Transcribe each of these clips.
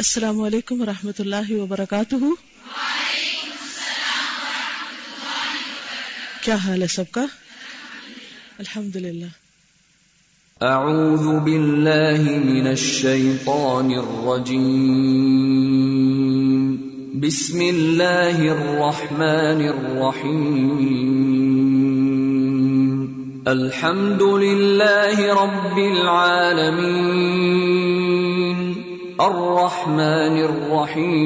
السلام علیکم ورحمۃ اللہ وبرکاتہ۔ کیا حال ہے سب کا؟ الحمد للہ اعوذ باللہ من الشیطان الرجیم۔ بسم اللہ الرحمن الرحیم۔ الحمد للہ رب العالمین۔ الرحمن الرحيم.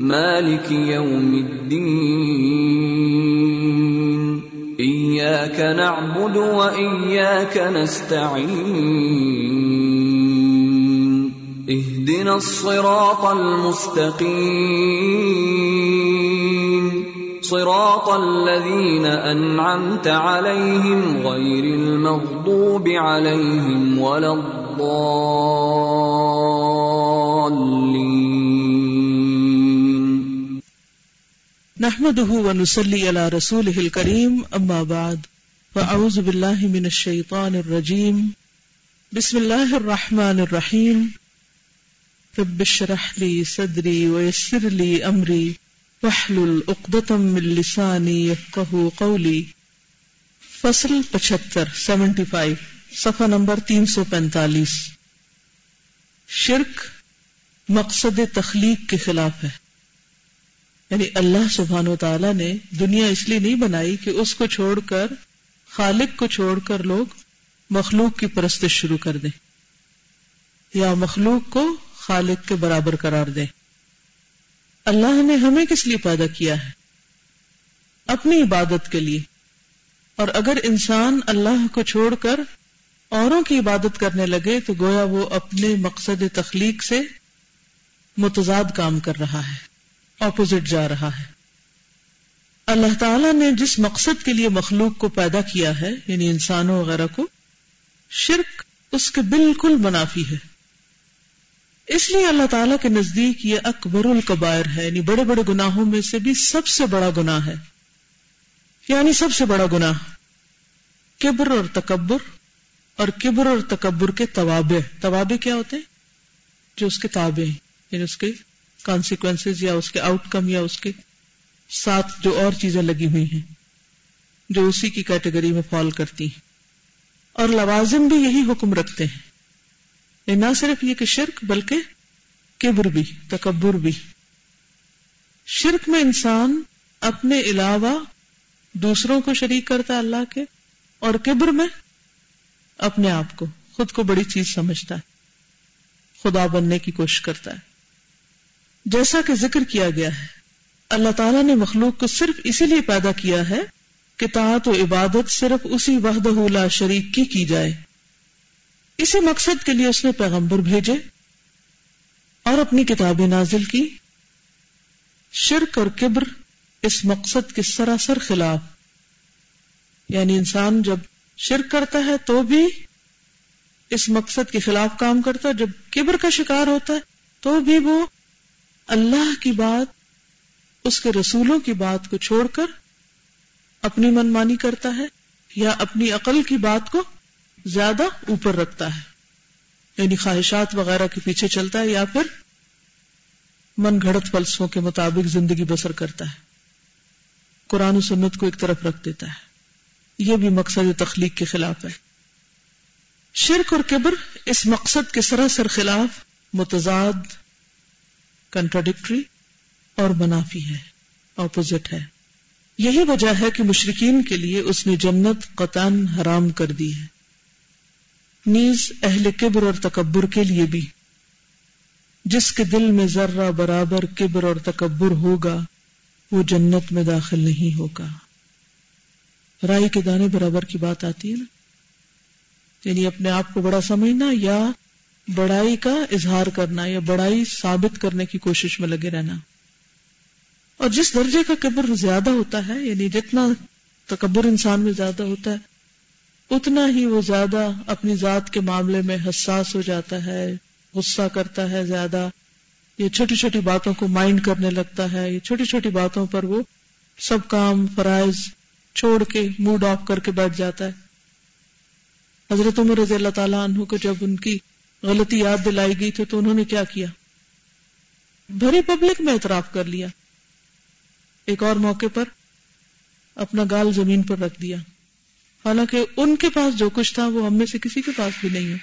مالك يوم الدين. إياك نعبد وإياك نستعين. اهدنا الصراط المستقيم. صراط الذين أنعمت عليهم غير المغضوب عليهم ولا الضالين. نحمده ونصلي على رسوله الكريم اما بعد، فاعوذ بالله من الشيطان الرجيم بسم الله الرحمن الرحيم رب اشرح لي صدري ويسر لي امري واحلل عقدة من لساني يفقهوا قولي فصل 75 75 صفحہ نمبر تین سو پینتالیس۔ شرک مقصد تخلیق کے خلاف ہے۔ یعنی اللہ سبحان و تعالی نے دنیا اس لیے نہیں بنائی کہ اس کو چھوڑ کر، خالق کو چھوڑ کر لوگ مخلوق کی پرست شروع کر دیں۔ یا مخلوق کو خالق کے برابر قرار دیں۔ اللہ نے ہمیں کس لیے پیدا کیا ہے؟ اپنی عبادت کے لیے۔ اور اگر انسان اللہ کو چھوڑ کر اوروں کی عبادت کرنے لگے تو گویا وہ اپنے مقصد تخلیق سے متضاد کام کر رہا ہے اپوزٹ جا رہا ہے۔ اللہ تعالی نے جس مقصد کے لیے مخلوق کو پیدا کیا ہے یعنی انسانوں وغیرہ کو، شرک اس کے بالکل منافی ہے۔ اس لیے اللہ تعالیٰ کے نزدیک یہ اکبر القبائر ہے یعنی بڑے بڑے گناہوں میں سے بھی سب سے بڑا گناہ ہے۔ یعنی سب سے بڑا گناہ، کبر اور تکبر۔ اور کبر اور تکبر کے توابع. توابع کیا ہوتے ہیں؟ جو اس کے تابع یعنی اس کے کانسیکوینس یا اس کے آؤٹ کم یا اس کے ساتھ جو اور چیزیں لگی ہوئی ہیں، جو اسی کی کیٹیگری میں فال کرتی ہیں. اور لوازم بھی یہی حکم رکھتے ہیں۔ یعنی نہ صرف یہ کہ شرک، بلکہ کبر بھی، تکبر بھی۔ شرک میں انسان اپنے علاوہ دوسروں کو شریک کرتا ہے اللہ کے، اور کبر میں اپنے آپ کو، خود کو بڑی چیز سمجھتا ہے، خدا بننے کی کوشش کرتا ہے۔ جیسا کہ ذکر کیا گیا ہے، اللہ تعالیٰ نے مخلوق کو صرف اسی لیے پیدا کیا ہے کہ تعت و عبادت صرف اسی وحدہ لا شریک کی کی جائے۔ اسی مقصد کے لیے اس نے پیغمبر بھیجے اور اپنی کتابیں نازل کی۔ شرک اور کبر اس مقصد کے سراسر خلاف یعنی انسان جب شرک کرتا ہے تو بھی اس مقصد کے خلاف کام کرتا ہے، جب کبر کا شکار ہوتا ہے تو بھی وہ اللہ کی بات، اس کے رسولوں کی بات کو چھوڑ کر اپنی منمانی کرتا ہے یا اپنی عقل کی بات کو زیادہ اوپر رکھتا ہے۔ یعنی خواہشات وغیرہ کے پیچھے چلتا ہے یا پھر من گھڑت فلسفوں کے مطابق زندگی بسر کرتا ہے۔ قرآن و سنت کو ایک طرف رکھ دیتا ہے۔ یہ بھی مقصد تخلیق کے خلاف ہے۔ شرک اور کبر اس مقصد کے سراسر خلاف متضاد کنٹراڈکٹری اور منافی ہے اپوزٹ ہے۔ یہی وجہ ہے کہ مشرقین کے لیے اس نے جنت قطان حرام کر دی ہے۔ نیز اہل کبر اور تکبر کے لیے بھی۔ جس کے دل میں ذرہ برابر کبر اور تکبر ہوگا، وہ جنت میں داخل نہیں ہوگا۔ رائی کے دانے برابر کی بات آتی ہے نا۔ یعنی اپنے آپ کو بڑا سمجھنا یا بڑائی کا اظہار کرنا یا بڑائی ثابت کرنے کی کوشش میں لگے رہنا۔ اور جس درجے کا قبر زیادہ ہوتا ہے یعنی جتنا تکبر انسان میں زیادہ ہوتا ہے، اتنا ہی وہ زیادہ اپنی ذات کے معاملے میں حساس ہو جاتا ہے، غصہ کرتا ہے زیادہ۔ یہ چھوٹی چھوٹی باتوں کو مائنڈ کرنے لگتا ہے، یہ چھوٹی چھوٹی باتوں پر وہ سب کام، فرائض چھوڑ کے موڈ آف کر کے بیٹھ جاتا ہے۔ حضرت عمر رضی اللہ تعالیٰ عنہ کو جب ان کی غلطی یاد دلائی گئی تھی تو انہوں نے کیا کیا؟ بھری پبلک میں اعتراف کر لیا۔ ایک اور موقع پر اپنا گال زمین پر رکھ دیا۔ حالانکہ ان کے پاس جو کچھ تھا وہ ہم میں سے کسی کے پاس بھی نہیں ہے۔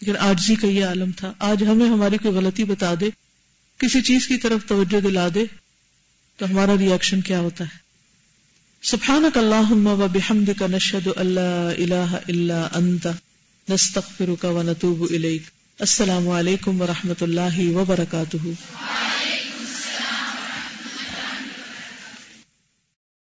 لیکن آج جی کا یہ عالم تھا۔ آج ہمیں ہماری کوئی غلطی بتا دے، کسی چیز کی طرف توجہ دلا دے، تو ہمارا ریئیکشن کیا ہوتا ہے؟ سبحانك اللهم وبحمدك نشهد ان لا اله الا انت نستغفرك ونتوب اليك السلام علیکم ورحمۃ اللہ وبرکاتہ